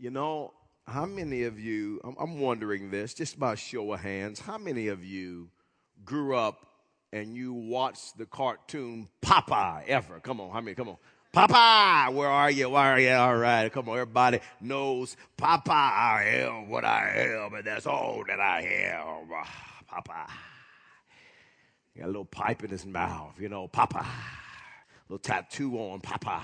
You know, how many of you, I'm, wondering this, just by show of hands, how many of you grew up and you watched the cartoon Popeye ever? Come on, how many? Come on. Popeye, where are you? Where are you? All right, come on, everybody knows Popeye. I am what I am, and that's all that I am. Popeye. He got a little pipe in his mouth, you know, Popeye. Little tattoo on Popeye.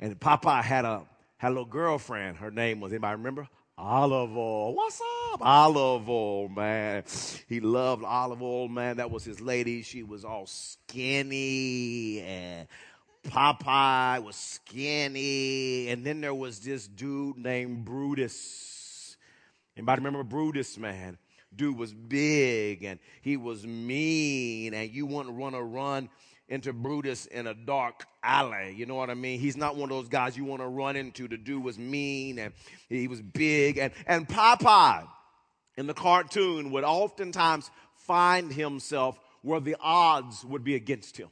And Popeye had a had a little girlfriend. Her name was anybody remember? Olive Oyl. What's up? Olive Oyl, man. He loved Olive Oyl, man. That was his lady. She was all skinny and Popeye was skinny. And then there was this dude named Brutus. Anybody remember Brutus, man? Dude was big and he was mean, and you wouldn't want to run into Brutus in a dark alley. You know what I mean? He's not one of those guys you want to run into. The dude was mean and he was big. And, and Popeye in the cartoon would oftentimes find himself where the odds would be against him.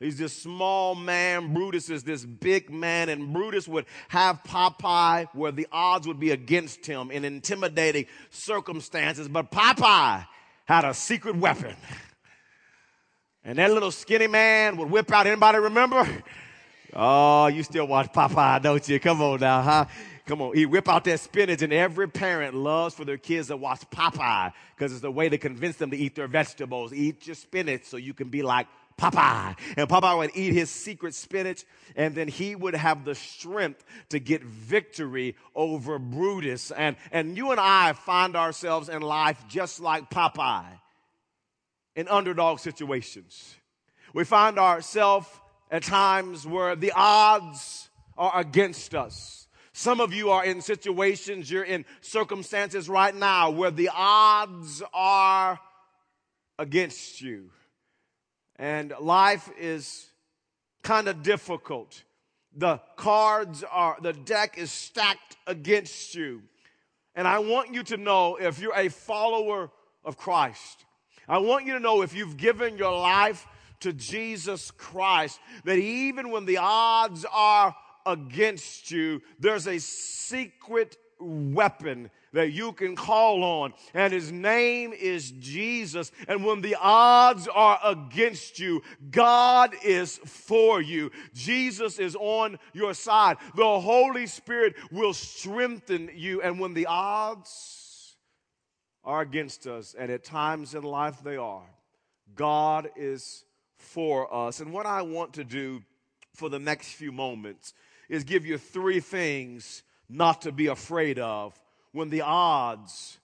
He's this small man. Brutus is this big man, and Brutus would have Popeye where the odds would be against him in intimidating circumstances. But Popeye had a secret weapon. And that little skinny man would whip out. Anybody remember? Oh, you still watch Popeye, don't you? Come on now, huh? Come on. He whip out that spinach, and every parent loves for their kids to watch Popeye because it's a way to convince them to eat their vegetables. Eat your spinach so you can be like Popeye. And Popeye would eat his secret spinach, and then he would have the strength to get victory over Brutus. And, and you and I find ourselves in life just like Popeye in underdog situations. We find ourselves at times where the odds are against us. Some of you are in situations, you're in circumstances right now where the odds are against you. And life is kind of difficult. The cards are, the deck is stacked against you. And I want you to know if you're a follower of Christ, I want you to know if you've given your life to Jesus Christ, that even when the odds are against you, there's a secret weapon that you can call on, and his name is Jesus. And when the odds are against you, God is for you. Jesus is on your side. The Holy Spirit will strengthen you. And when the odds are against us, and at times in life they are, God is for us. And what I want to do for the next few moments is give you three things not to be afraid of when the odds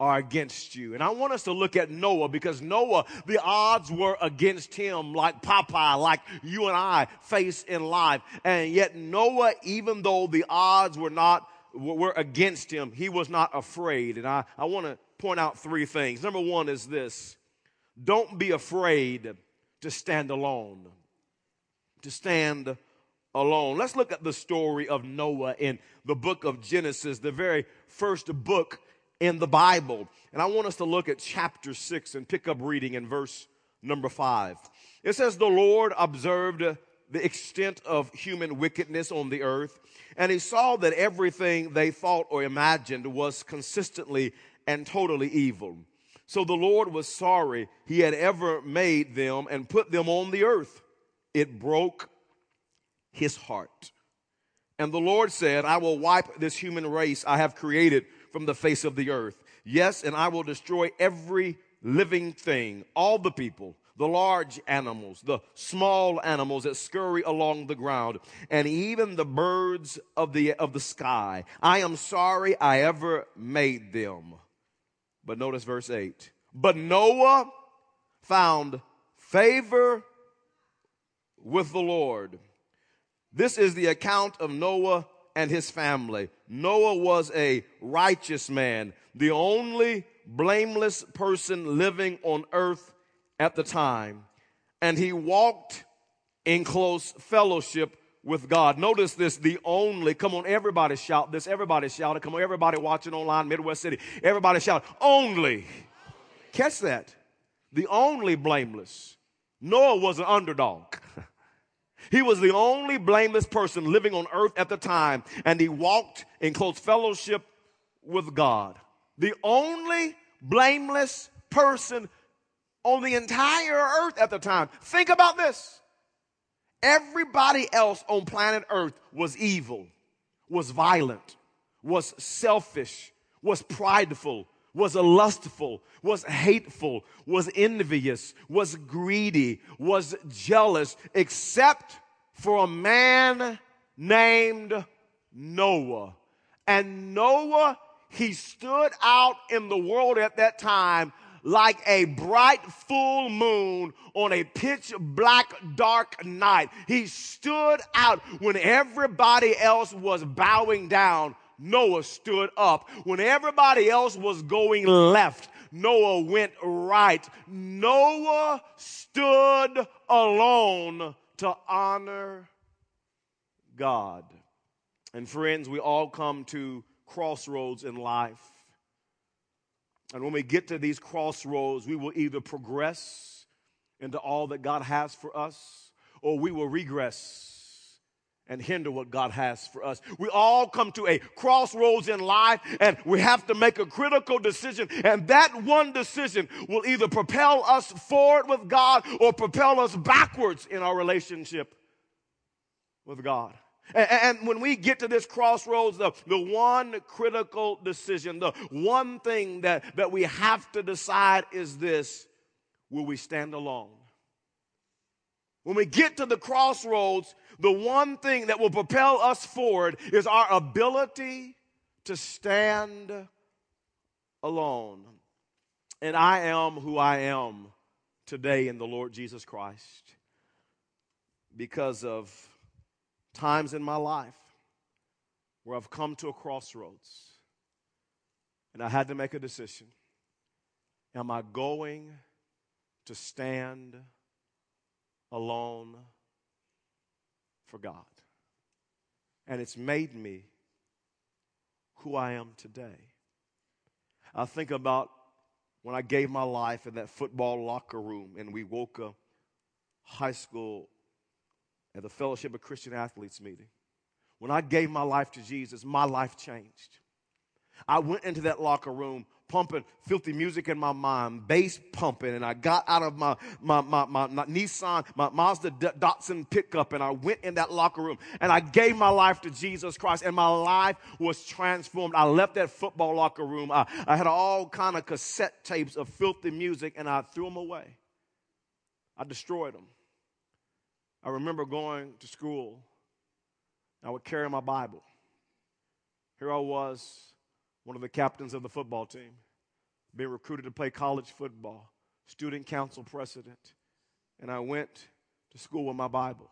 are against you. And I want us to look at Noah because Noah, the odds were against him like Popeye, like you and I face in life. And yet Noah, even though the odds were not, were against him, he was not afraid. And I, I want to point out three things. Number one is this. Don't be afraid to stand alone. To stand alone. Let's look at the story of Noah in the book of Genesis, the very first book in the Bible. And I want us to look at chapter 6 and pick up reading in verse number 5. It says, The Lord observed the extent of human wickedness on the earth, and he saw that everything they thought or imagined was consistently and totally evil. So the Lord was sorry he had ever made them and put them on the earth. It broke his heart. And the Lord said, I will wipe this human race I have created from the face of the earth. Yes, and I will destroy every living thing, all the people, the large animals, the small animals that scurry along the ground, and even the birds of the, of the sky. I am sorry I ever made them. But notice verse 8. But Noah found favor with the Lord. This is the account of Noah and his family. Noah was a righteous man, the only blameless person living on earth at the time. And he walked in close fellowship with God. Notice this, the only, come on, everybody shout this, everybody shout it. Come on, everybody watching online, Midwest City, everybody shout, only. Catch that. The only blameless. Noah was an underdog. He was the only blameless person living on earth at the time, and he walked in close fellowship with God. The only blameless person on the entire earth at the time. Think about this. Everybody else on planet earth was evil, was violent, was selfish, was prideful, was lustful, was hateful, was envious, was greedy, was jealous, except for a man named Noah. And Noah, he stood out in the world at that time like a bright full moon on a pitch black dark night. He stood out when everybody else was bowing down. Noah stood up. When everybody else was going left, Noah went right. Noah stood alone to honor God. And friends, we all come to crossroads in life. And when we get to these crossroads, we will either progress into all that God has for us, or we will regress and hinder what God has for us. We all come to a crossroads in life and we have to make a critical decision. And that one decision will either propel us forward with God or propel us backwards in our relationship with God. And, when we get to this crossroads, the, the one critical decision, the one thing that, that we have to decide is this will we stand alone? When we get to the crossroads, the one thing that will propel us forward is our ability to stand alone. And I am who I am today in the Lord Jesus Christ because of times in my life where I've come to a crossroads and I had to make a decision. Am I going to stand alone for God. And it's made me who I am today. I think about when I gave my life in that football locker room and we woke up high school at the Fellowship of Christian Athletes meeting. When I gave my life to Jesus, my life changed. I went into that locker room pumping filthy music in my mind, bass pumping, and I got out of my, my, my, my, my Nissan, my Mazda Datsun pickup, and I went in that locker room and I gave my life to Jesus Christ, and my life was transformed. I left that football locker room. I, I had all kind of cassette tapes of filthy music, and I threw them away. I destroyed them. I remember going to school. I would carry my Bible. Here I was one of the captains of the football team, being recruited to play college football, student council president, and I went to school with my Bible.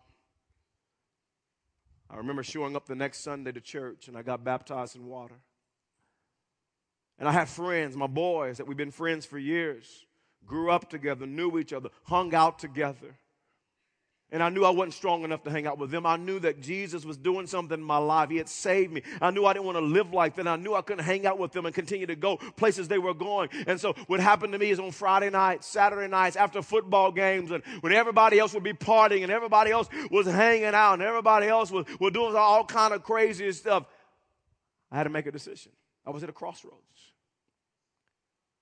I remember showing up the next Sunday to church and I got baptized in water. And I had friends, my boys, that we've been friends for years, grew up together, knew each other, hung out together. And I knew I wasn't strong enough to hang out with them. I knew that Jesus was doing something in my life. He had saved me. I knew I didn't want to live like that. I knew I couldn't hang out with them and continue to go places they were going. And so what happened to me is on Friday nights, Saturday nights, after football games, and when everybody else would be partying and everybody else was hanging out and everybody else was, was doing all kind of crazy stuff, I had to make a decision. I was at a crossroads.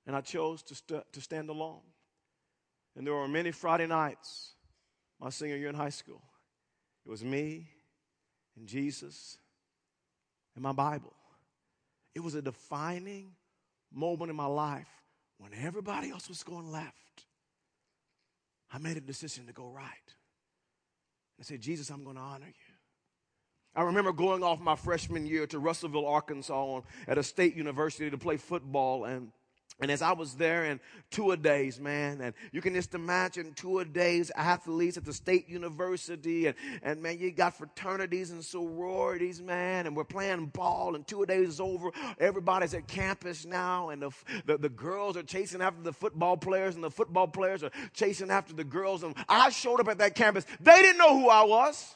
And I chose to, st- to stand alone. And there were many Friday nights my senior year in high school. It was me and Jesus and my Bible. It was a defining moment in my life when everybody else was going left. I made a decision to go right. I said, Jesus, I'm going to honor you. I remember going off my freshman year to Russellville, Arkansas at a state university to play football and and as I was there in two a days, man, and you can just imagine two a days athletes at the state university, and, and man, you got fraternities and sororities, man, and we're playing ball, and two a days is over. Everybody's at campus now, and the, the, the girls are chasing after the football players, and the football players are chasing after the girls. And I showed up at that campus. They didn't know who I was.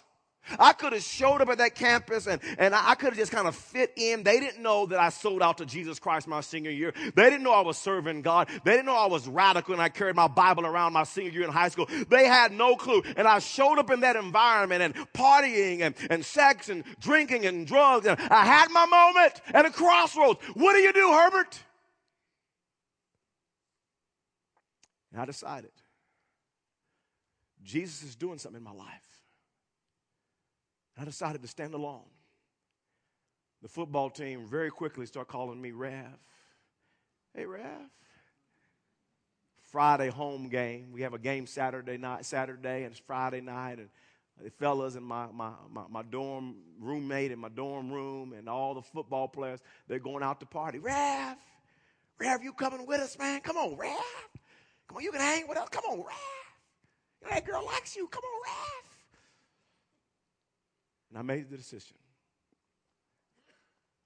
I could have showed up at that campus and, and I could have just kind of fit in. They didn't know that I sold out to Jesus Christ my senior year. They didn't know I was serving God. They didn't know I was radical and I carried my Bible around my senior year in high school. They had no clue. And I showed up in that environment and partying and, and sex and drinking and drugs. And I had my moment at a crossroads. What do you do, Herbert? And I decided Jesus is doing something in my life. I decided to stand alone. The football team very quickly started calling me Rev. Hey, Rev. Friday home game. We have a game Saturday night, Saturday, and it's Friday night, and the fellas and my, my, my, my, dorm roommate in my dorm room and all the football players, they're going out to party. Rev, Rev, you coming with us, man? Come on, Rev. Come on, you can hang with us. Come on, Rev. That girl likes you. Come on, Rev. And I made the decision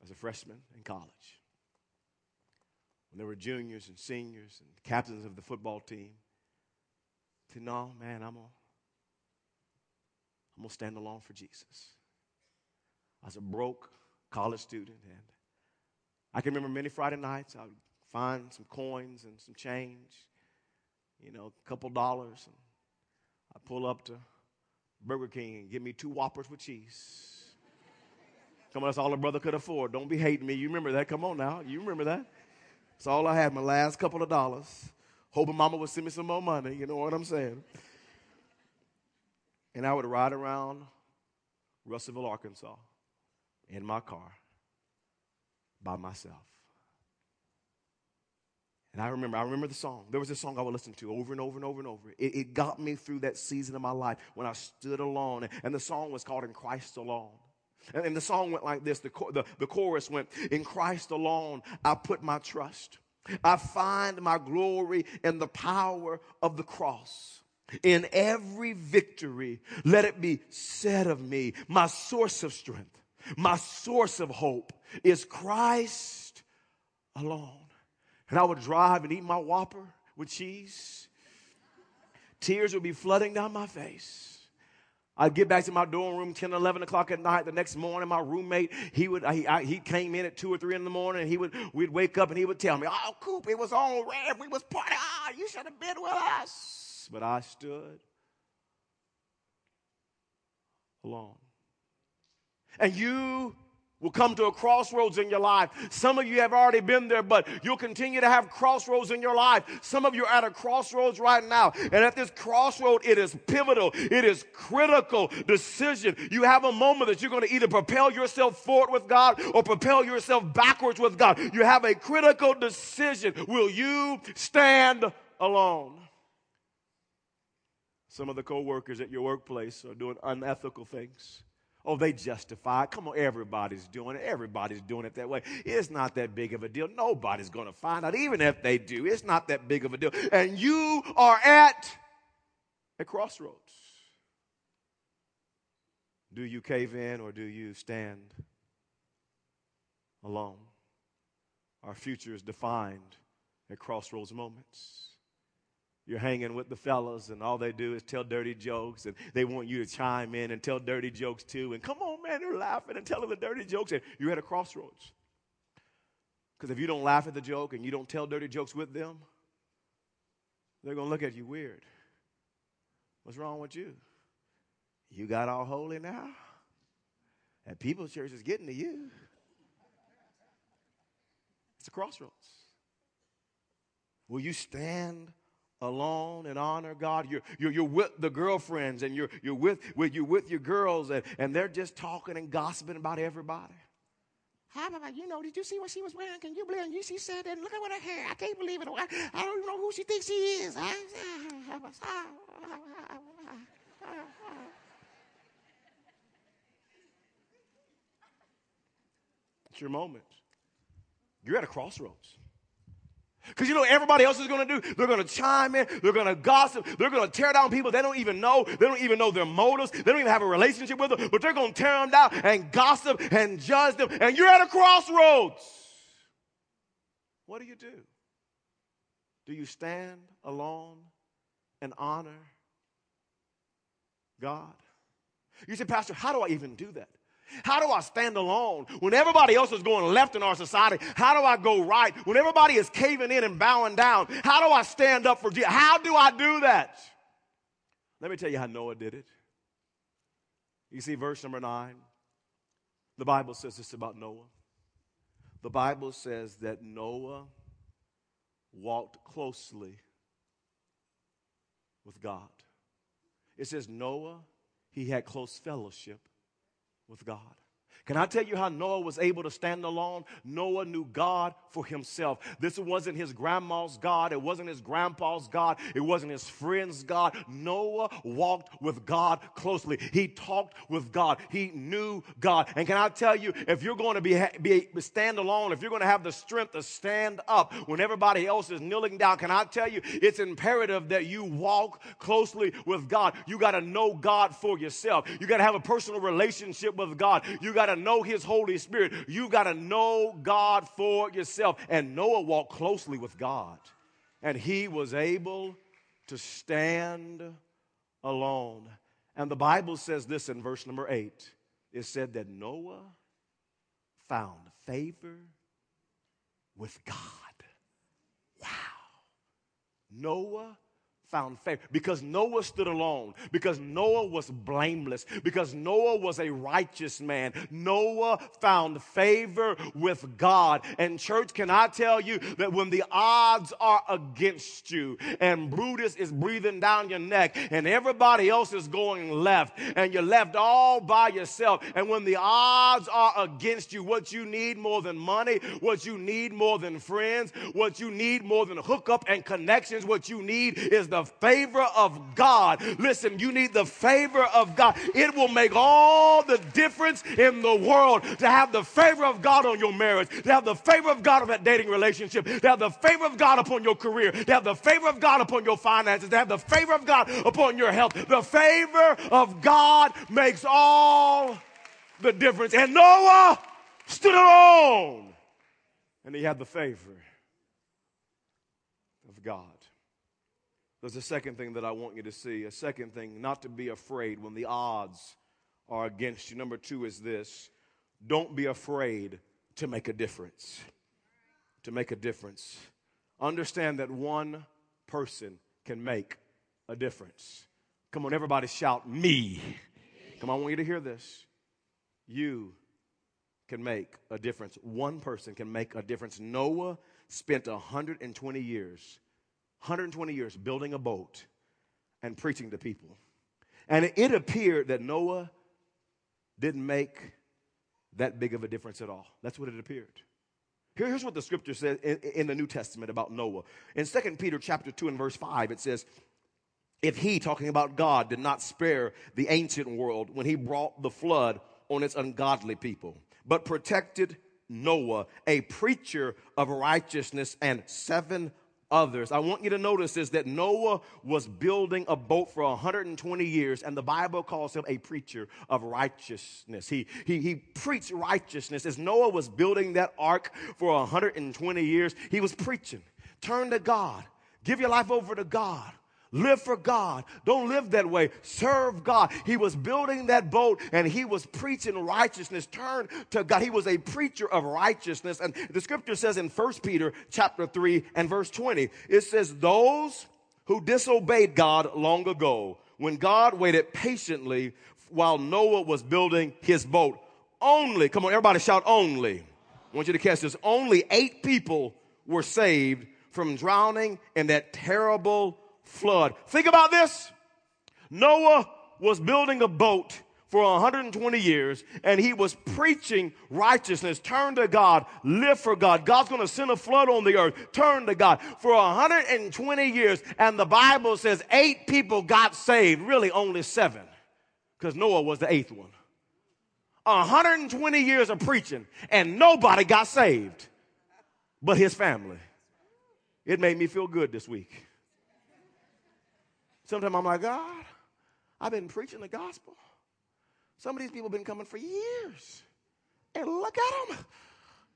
as a freshman in college, when there were juniors and seniors and captains of the football team, to know, man, I'm going I'm to stand alone for Jesus. I was a broke college student, and I can remember many Friday nights I would find some coins and some change, you know, a couple dollars, and I'd pull up to Burger King give me two Whoppers with cheese. Come on, that's all a brother could afford. Don't be hating me. You remember that. Come on now. You remember that. That's all I had, my last couple of dollars. Hoping mama would send me some more money. You know what I'm saying? And I would ride around Russellville, Arkansas in my car by myself. And I remember, I remember the song. There was a song I would listen to over and over and over and over. It, it got me through that season of my life when I stood alone. And the song was called In Christ Alone. And, and the song went like this the, the, the chorus went, In Christ alone I put my trust. I find my glory in the power of the cross. In every victory, let it be said of me, my source of strength, my source of hope is Christ alone. And I would drive and eat my Whopper with cheese. Tears would be flooding down my face. I'd get back to my dorm room 10, 11 o'clock at night. The next morning, my roommate, he would, he, I, he came in at 2 or 3 in the morning and he would, we'd wake up and he would tell me, oh, Coop, it was on red. We was partying. Ah, you should have been with us. But I stood alone. And you will come to a crossroads in your life. Some of you have already been there, but you'll continue to have crossroads in your life. Some of you are at a crossroads right now. And at this crossroad, it is pivotal. It is critical decision. You have a moment that you're going to either propel yourself forward with God or propel yourself backwards with God. You have a critical decision. Will you stand alone? Some of the coworkers at your workplace are doing unethical things. Oh, they justify it. Come on, everybody's doing it. Everybody's doing it that way. It's not that big of a deal. Nobody's going to find out. Even if they do, it's not that big of a deal. And you are at a crossroads. Do you cave in or do you stand alone? Our future is defined at crossroads moments you're hanging with the fellas and all they do is tell dirty jokes and they want you to chime in and tell dirty jokes too. And come on, man, they're laughing and telling the dirty jokes. And you're at a crossroads. Because if you don't laugh at the joke and you don't tell dirty jokes with them, they're going to look at you weird. What's wrong with you? You got all holy now? And people's church is getting to you. It's a crossroads. Will you stand alone and honor God. You're, you're, you're with the girlfriends and you're, you're, with, with, you're with your girls and, and they're just talking and gossiping about everybody. How about, you know, did you see what she was wearing? Can you believe it? She said that. Look at what her hair. I can't believe it. I, I don't even know who she thinks she is. It's your moment. You're at a crossroads. Because you know everybody else is going to do? They're going to chime in. They're going to gossip. They're going to tear down people they don't even know. They don't even know their motives. They don't even have a relationship with them. But they're going to tear them down and gossip and judge them. And you're at a crossroads. What do you do? Do you stand alone and honor God? You say, Pastor, how do I even do that? How do I stand alone when everybody else is going left in our society? How do I go right when everybody is caving in and bowing down? How do I stand up for Jesus? How do I do that? Let me tell you how Noah did it. You see, verse number nine, the Bible says this about Noah. The Bible says that Noah walked closely with God. It says Noah, he had close fellowship with God. Can I tell you how Noah was able to stand alone? Noah knew God for himself. This wasn't his grandma's God. It wasn't his grandpa's God. It wasn't his friend's God. Noah walked with God closely. He talked with God. He knew God. And can I tell you, if you're going to be, be stand alone, if you're going to have the strength to stand up when everybody else is kneeling down, can I tell you, it's imperative that you walk closely with God. You got to know God for yourself. You got to have a personal relationship with God. You got to know His Holy Spirit. You got to know God for yourself. And Noah walked closely with God, and he was able to stand alone. And the Bible says this in verse number eight it said that Noah found favor with God. Wow. Noah found favor because Noah stood alone, because Noah was blameless, because Noah was a righteous man. Noah found favor with God. And, church, can I tell you that when the odds are against you and Brutus is breathing down your neck and everybody else is going left and you're left all by yourself, and when the odds are against you, what you need more than money, what you need more than friends, what you need more than hookup and connections, what you need is the the favor of God. Listen, you need the favor of God. It will make all the difference in the world to have the favor of God on your marriage, to have the favor of God on that dating relationship, to have the favor of God upon your career, to have the favor of God upon your finances, to have the favor of God upon your health. The favor of God makes all the difference. And Noah stood alone and he had the favor of God. There's a second thing that I want you to see. A second thing, not to be afraid when the odds are against you. Number two is this don't be afraid to make a difference. To make a difference. Understand that one person can make a difference. Come on, everybody shout, me. Come on, I want you to hear this. You can make a difference. One person can make a difference. Noah spent 120 years 120 years building a boat and preaching to people. And it appeared that Noah didn't make that big of a difference at all. That's what it appeared. Here's what the scripture says in, the New Testament about Noah. In 2 Peter chapter 2 and verse 5, it says, If he, talking about God, did not spare the ancient world when he brought the flood on its ungodly people, but protected Noah, a preacher of righteousness, and seven others. I want you to notice is that Noah was building a boat for 120 years, and the Bible calls him a preacher of righteousness. He, he, he preached righteousness. As Noah was building that ark for 120 years, he was preaching. Turn to God. Give your life over to God. Live for God. Don't live that way. Serve God. He was building that boat and he was preaching righteousness. Turn to God. He was a preacher of righteousness. And the scripture says in 1 Peter chapter 3 and verse 20, it says, Those who disobeyed God long ago, when God waited patiently while Noah was building his boat, only, come on, everybody shout only. I want you to catch this. Only eight people were saved from drowning in that terrible flood. Think about this. Noah was building a boat for 120 years and he was preaching righteousness. Turn to God, live for God. God's going to send a flood on the earth. Turn to God for 120 years. And the Bible says eight people got saved, really only seven, because Noah was the eighth one. 120 years of preaching and nobody got saved but his family. It made me feel good this week. Sometimes I'm like, God, I've been preaching the gospel. Some of these people have been coming for years. And look at them.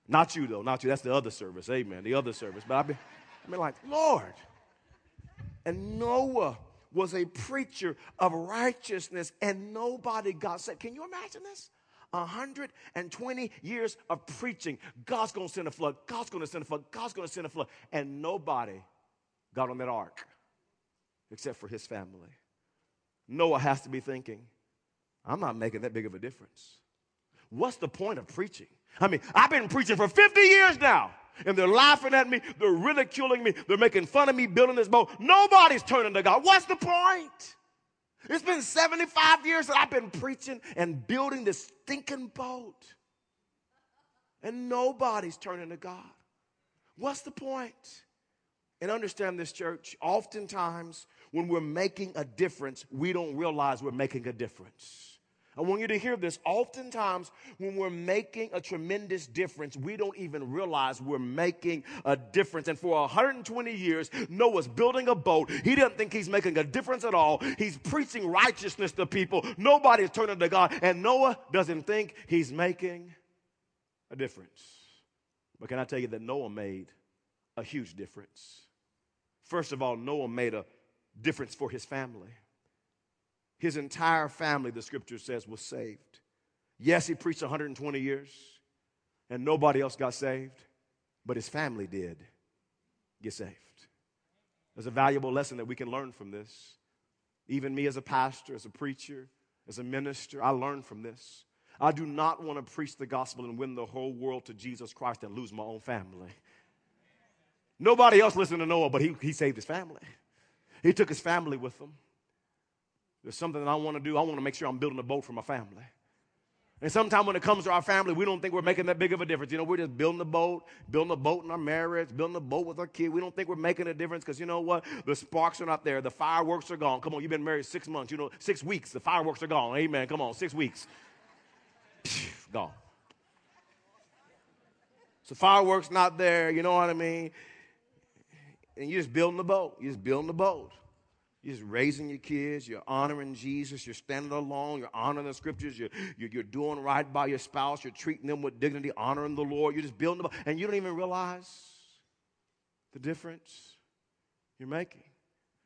Not you, though. Not you. That's the other service. Amen. The other service. But I've been, I've been like, Lord. And Noah was a preacher of righteousness and nobody got saved. Can you imagine this? 120 years of preaching. God's going to send a flood. God's going to send a flood. God's going to send a flood. And nobody got on that ark except for his family. Noah has to be thinking, I'm not making that big of a difference. What's the point of preaching? I mean, I've been preaching for 50 years now and they're laughing at me, they're ridiculing me, they're making fun of me building this boat. Nobody's turning to God. What's the point? It's been 75 years that I've been preaching and building this stinking boat. And nobody's turning to God. What's the point? And understand this, church. Oftentimes, when we're making a difference, we don't realize we're making a difference. I want you to hear this. Oftentimes, when we're making a tremendous difference, we don't even realize we're making a difference. And for 120 years, Noah's building a boat. He doesn't think he's making a difference at all. He's preaching righteousness to people. Nobody's turning to God. And Noah doesn't think he's making a difference. But can I tell you that Noah made a huge difference? First of all, Noah made a difference for his family. His entire family, the scripture says, was saved. Yes, he preached 120 years and nobody else got saved, but his family did get saved. There's a valuable lesson that we can learn from this. Even me as a pastor, as a preacher, as a minister, I learned from this. I do not want to preach the gospel and win the whole world to Jesus Christ and lose my own family. Nobody else listened to Noah, but he, he saved his family. He took his family with him. There's something that I want to do. I want to make sure I'm building a boat for my family. And sometimes when it comes to our family, we don't think we're making that big of a difference. You know, we're just building a boat, building a boat in our marriage, building a boat with our kid. We don't think we're making a difference because you know what? The sparks are not there. The fireworks are gone. Come on, you've been married six months, you know, six weeks. The fireworks are gone. Amen. Come on, six weeks. gone. So fireworks not there, you know what I mean? And you're just building the boat. You're just building the boat. You're just raising your kids. You're honoring Jesus. You're standing alone. You're honoring the scriptures. You're, you're, you're, doing right by your spouse. You're treating them with dignity, honoring the Lord. You're just building them boat. And you don't even realize the difference you're making.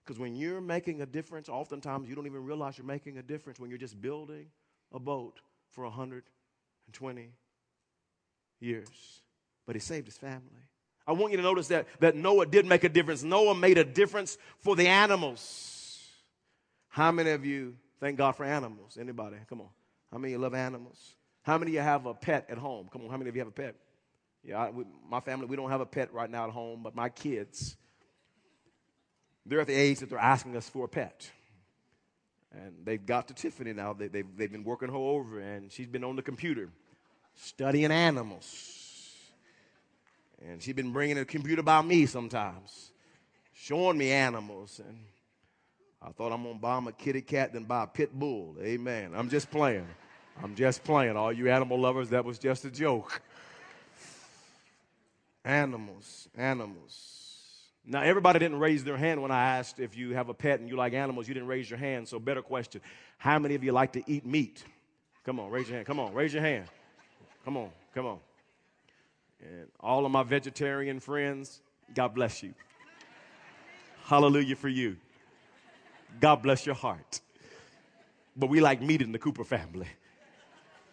Because when you're making a difference, oftentimes you don't even realize you're making a difference when you're just building a boat for 120 years. But he saved his family. I want you to notice that, that Noah did make a difference. Noah made a difference for the animals. How many of you thank God for animals? Anybody? Come on. How many of you love animals? How many of you have a pet at home? Come on, how many of you have a pet? Yeah, I, we, my family, we don't have a pet right now at home, but my kids, they're at the age that they're asking us for a pet. And they've got to Tiffany now. They, they've, they've been working her over, and she's been on the computer studying animals. And she'd been bringing a computer by me sometimes, showing me animals. And I thought I'm going to buy a kitty cat, then buy a pit bull. Amen. I'm just playing. I'm just playing. All you animal lovers, that was just a joke. Animals, animals. Now, everybody didn't raise their hand when I asked if you have a pet and you like animals. You didn't raise your hand. So, better question How many of you like to eat meat? Come on, raise your hand. Come on, raise your hand. Come on, come on. And all of my vegetarian friends, God bless you. Hallelujah for you. God bless your heart. But we like meat in the Cooper family.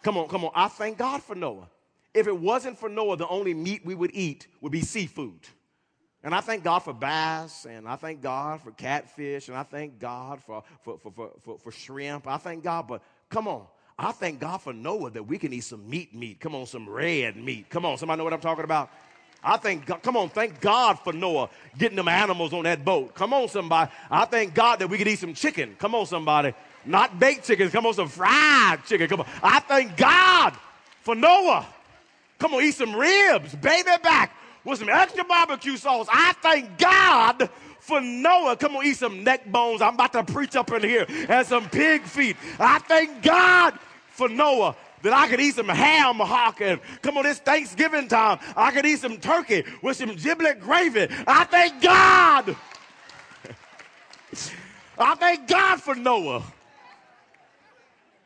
Come on, come on. I thank God for Noah. If it wasn't for Noah, the only meat we would eat would be seafood. And I thank God for bass, and I thank God for catfish, and I thank God for, for, for, for, for, for shrimp. I thank God, but come on. I thank God for Noah that we can eat some meat meat. Come on, some red meat. Come on, somebody know what I'm talking about? I thank God, come on, thank God for Noah getting them animals on that boat. Come on, somebody. I thank God that we could eat some chicken. Come on, somebody. Not baked chicken. Come on, some fried chicken. Come on. I thank God for Noah. Come on, eat some ribs, baby back with some extra barbecue sauce. I thank God for Noah. Come on, eat some neck bones. I'm about to preach up in here and some pig feet. I thank God for Noah that I could eat some ham hock and come on, this Thanksgiving time, I could eat some turkey with some giblet gravy. I thank God. I thank God for Noah.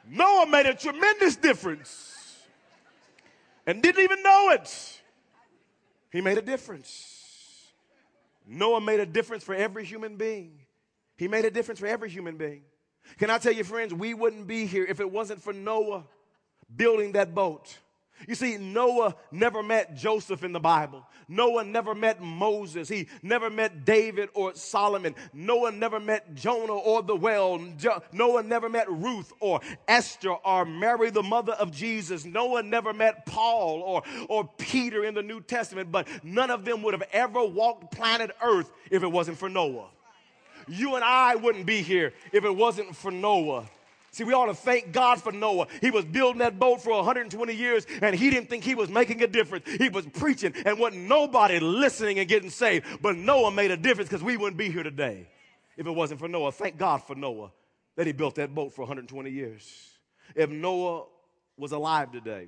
Noah made a tremendous difference and didn't even know it. He made a difference. Noah made a difference for every human being. He made a difference for every human being. Can I tell you, friends, we wouldn't be here if it wasn't for Noah building that boat. You see, Noah never met Joseph in the Bible. Noah never met Moses. He never met David or Solomon. Noah never met Jonah or the well. Noah never met Ruth or Esther or Mary, the mother of Jesus. Noah never met Paul or, or Peter in the New Testament, but none of them would have ever walked planet Earth if it wasn't for Noah. You and I wouldn't be here if it wasn't for Noah. See, we ought to thank God for Noah. He was building that boat for 120 years and he didn't think he was making a difference. He was preaching and wasn't nobody listening and getting saved. But Noah made a difference because we wouldn't be here today if it wasn't for Noah. Thank God for Noah that he built that boat for 120 years. If Noah was alive today,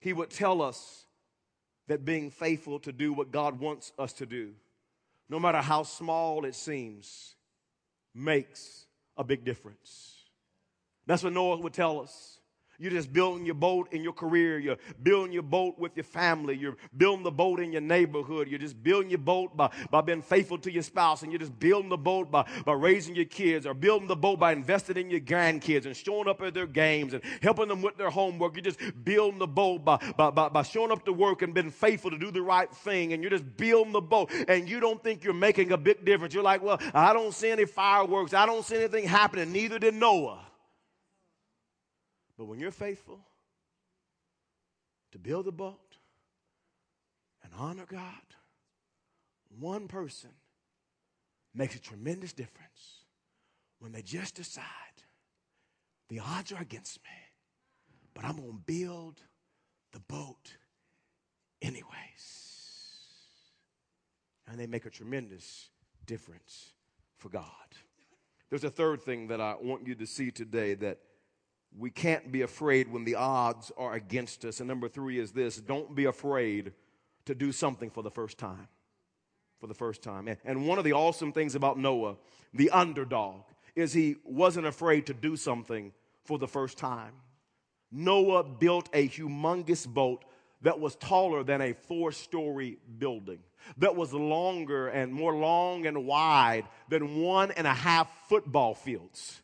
he would tell us that being faithful to do what God wants us to do, no matter how small it seems, makes a big difference. That's what Noah would tell us. You're just building your boat in your career. You're building your boat with your family. You're building the boat in your neighborhood. You're just building your boat by, by being faithful to your spouse. And you're just building the boat by, by raising your kids or building the boat by investing in your grandkids and showing up at their games and helping them with their homework. You're just building the boat by, by, by, by showing up to work and being faithful to do the right thing. And you're just building the boat. And you don't think you're making a big difference. You're like, well, I don't see any fireworks. I don't see anything happening. Neither did Noah. But when you're faithful to build a boat and honor God, one person makes a tremendous difference when they just decide the odds are against me, but I'm going to build the boat anyways. And they make a tremendous difference for God. There's a third thing that I want you to see today that we can't be afraid when the odds are against us. And number three is this don't be afraid to do something for the first time. For the first time. And one of the awesome things about Noah, the underdog, is he wasn't afraid to do something for the first time. Noah built a humongous boat that was taller than a four story building, that was longer and more long and wide than one and a half football fields.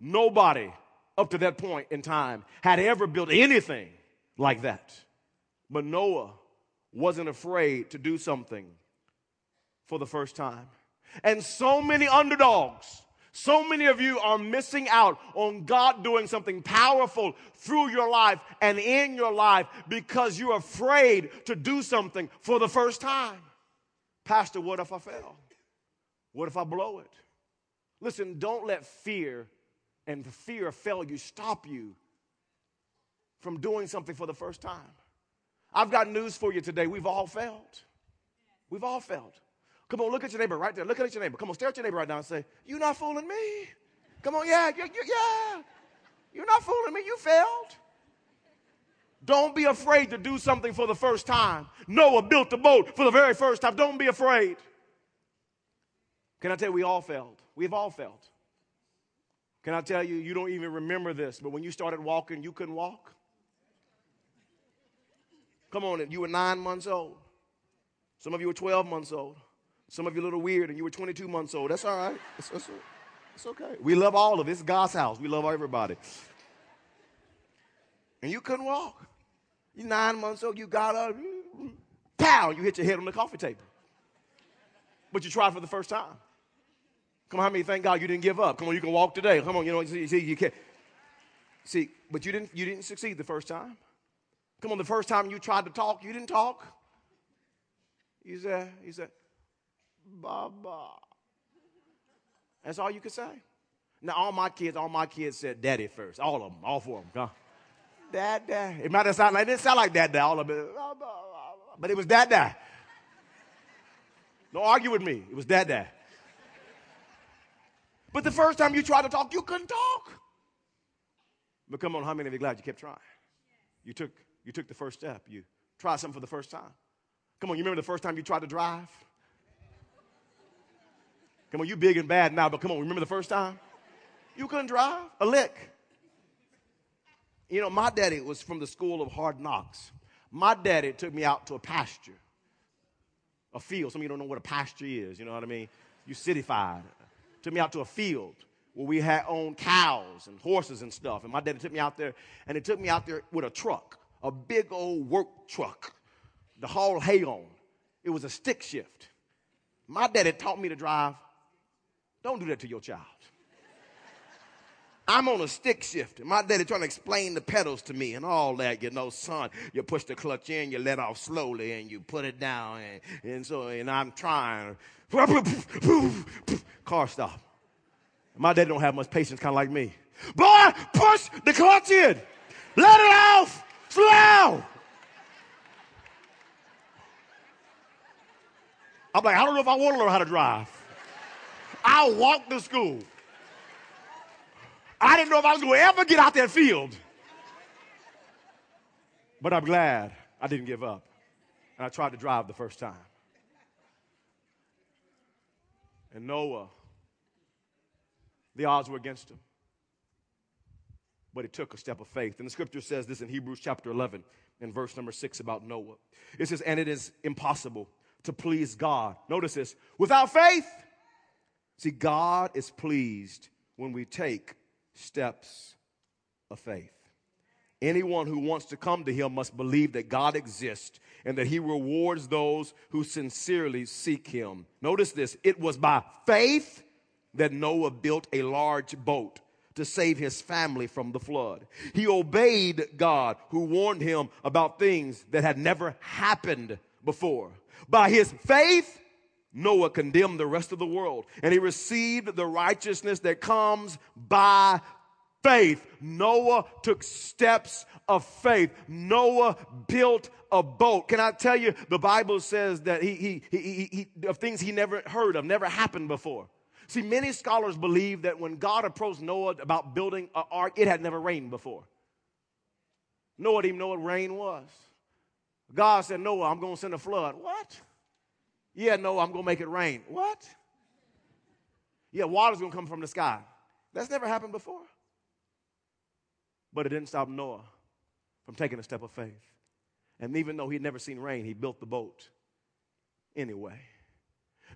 Nobody up to that point in time had ever built anything like that. But Noah wasn't afraid to do something for the first time. And so many underdogs, so many of you are missing out on God doing something powerful through your life and in your life because you're afraid to do something for the first time. Pastor, what if I fail? What if I blow it? Listen, don't let fear and the fear of failure stop you from doing something for the first time. I've got news for you today. We've all failed. We've all failed. Come on, look at your neighbor right there. Look at your neighbor. Come on, stare at your neighbor right now and say, You're not fooling me. Come on, yeah, yeah, yeah. You're not fooling me. You failed. Don't be afraid to do something for the first time. Noah built the boat for the very first time. Don't be afraid. Can I tell you, we all failed. We've all failed. Can I tell you, you don't even remember this, but when you started walking, you couldn't walk? Come on, you were nine months old. Some of you were 12 months old. Some of you a little weird and you were 22 months old. That's all right. It's, it's, it's okay. We love all of it. It's God's house. We love everybody. And you couldn't walk. You're nine months old. You got up, pow, you hit your head on the coffee table. But you tried for the first time. Come on, how many thank God you didn't give up? Come on, you can walk today. Come on, you know, see, see you can See, but you didn't you didn't succeed the first time. Come on, the first time you tried to talk, you didn't talk. You said, you said, Baba. That's all you could say. Now, all my kids, all my kids said daddy first. All of them, all four of them. Huh? Dad, dad. It might have sounded like, it didn't sound like dad, dad, all of it. But it was dad, dad. Don't argue with me. It was dad, dad. But the first time you tried to talk, you couldn't talk. But come on, how many of you glad you kept trying? You took, you took the first step. You tried something for the first time. Come on, you remember the first time you tried to drive? Come on, you big and bad now, but come on, remember the first time? You couldn't drive a lick. You know, my daddy was from the school of hard knocks. My daddy took me out to a pasture, a field. Some of you don't know what a pasture is, you know what I mean? You cityfied. Took me out to a field where we had owned cows and horses and stuff. And my daddy took me out there, and he took me out there with a truck, a big old work truck to haul hay on. It was a stick shift. My daddy taught me to drive. Don't do that to your child. I'm on a stick shift. And my daddy trying to explain the pedals to me and all that. You know, son, you push the clutch in, you let off slowly, and you put it down. And, and so, and I'm trying. Car stop. My daddy don't have much patience, kind of like me. Boy, push the clutch in. Let it off. Slow. I'm like, I don't know if I want to learn how to drive. I'll walk to school. I didn't know if I was going to ever get out that field. But I'm glad I didn't give up. And I tried to drive the first time. And Noah, the odds were against him. But he took a step of faith. And the scripture says this in Hebrews chapter 11 in verse number 6 about Noah. It says, And it is impossible to please God. Notice this without faith. See, God is pleased when we take steps of faith. Anyone who wants to come to him must believe that God exists and that he rewards those who sincerely seek him. Notice this it was by faith that Noah built a large boat to save his family from the flood. He obeyed God who warned him about things that had never happened before. By his faith, Noah condemned the rest of the world and he received the righteousness that comes by faith. Noah took steps of faith. Noah built a boat. Can I tell you, the Bible says that he, he, he, he, of things he never heard of, never happened before. See, many scholars believe that when God approached Noah about building an ark, it had never rained before. Noah didn't even know what rain was. God said, Noah, I'm going to send a flood. What? Yeah, no, I'm going to make it rain. What? Yeah, water's going to come from the sky. That's never happened before. But it didn't stop Noah from taking a step of faith. And even though he'd never seen rain, he built the boat anyway.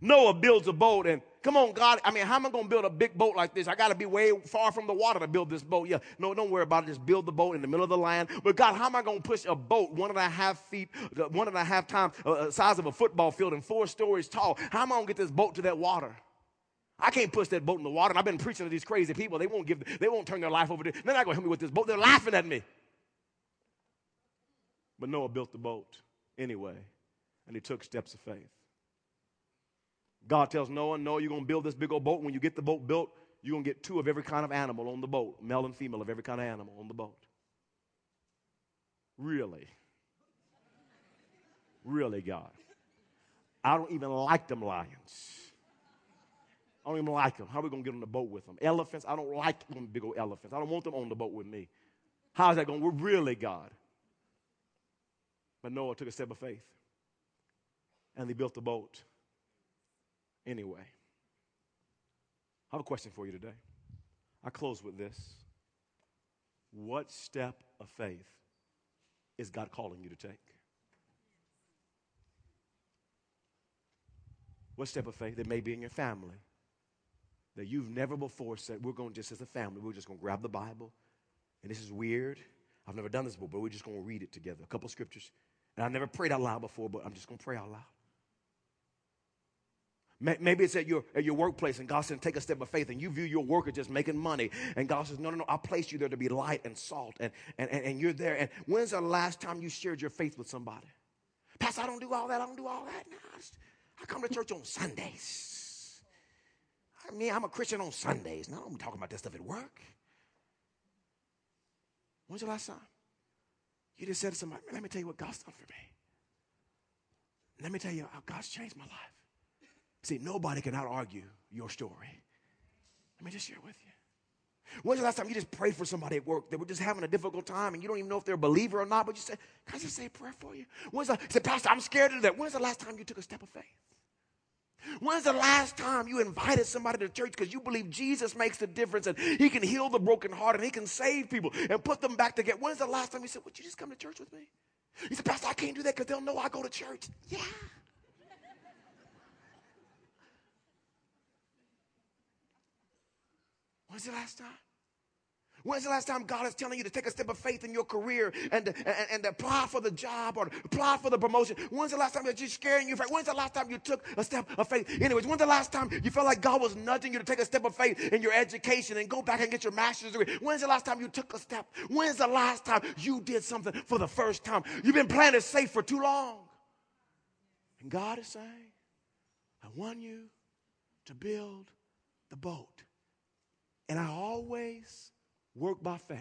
Noah builds a boat, and come on, God. I mean, how am I going to build a big boat like this? I got to be way far from the water to build this boat. Yeah, no, don't worry about it. Just build the boat in the middle of the land. But God, how am I going to push a boat one and a half feet, one and a half times uh, uh, size of a football field and four stories tall? How am I going to get this boat to that water? I can't push that boat in the water. And I've been preaching to these crazy people. They won't give, they won't turn their life over to. They're not going to help me with this boat. They're laughing at me. But Noah built the boat anyway, and he took steps of faith. God tells Noah, Noah, you're going to build this big old boat. When you get the boat built, you're going to get two of every kind of animal on the boat, male and female of every kind of animal on the boat. Really? Really, God? I don't even like them lions. I don't even like them. How are we going to get on the boat with them? Elephants, I don't like them big old elephants. I don't want them on the boat with me. How is that going? We're really God. But Noah took a step of faith and he built the boat anyway. I have a question for you today. I close with this. What step of faith is God calling you to take? What step of faith? It may be in your family that you've never before said, We're going to just as a family, we're just going to grab the Bible. And this is weird. I've never done this before, but we're just going to read it together. A couple scriptures. And I never prayed out loud before, but I'm just going to pray out loud. Maybe it's at your, at your workplace and God says, take a step of faith and you view your work as just making money. And God says, no, no, no, I placed you there to be light and salt and, and, and, and you're there. And when's the last time you shared your faith with somebody? Pastor, I don't do all that. I don't do all that. No, I come to church on Sundays. I mean, I'm a Christian on Sundays. No, I'm talking about that stuff at work. When's the last time? You just said to somebody, let me tell you what God's done for me. Let me tell you how God's changed my life. See, nobody can out argue your story. Let me just share with you. When's the last time you just prayed for somebody at work that were just having a difficult time and you don't even know if they're a believer or not, but you said, Can I just say a prayer for you? When's the said, Pastor, I'm scared of that. When's the last time you took a step of faith? When's the last time you invited somebody to church because you believe Jesus makes the difference and he can heal the broken heart and he can save people and put them back together? When's the last time you said, Would you just come to church with me? He said, Pastor, I can't do that because they'll know I go to church. Yeah. When's the last time? When's the last time God is telling you to take a step of faith in your career and, and, and apply for the job or apply for the promotion? When's the last time that you're scaring you? When's the last time you took a step of faith? Anyways, when's the last time you felt like God was nudging you to take a step of faith in your education and go back and get your master's degree? When's the last time you took a step? When's the last time you did something for the first time? You've been playing it safe for too long. And God is saying, I want you to build the boat. And I always work by faith.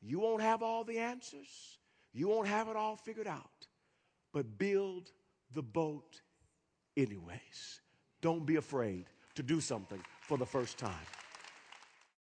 You won't have all the answers, you won't have it all figured out, but build the boat anyways. Don't be afraid to do something for the first time.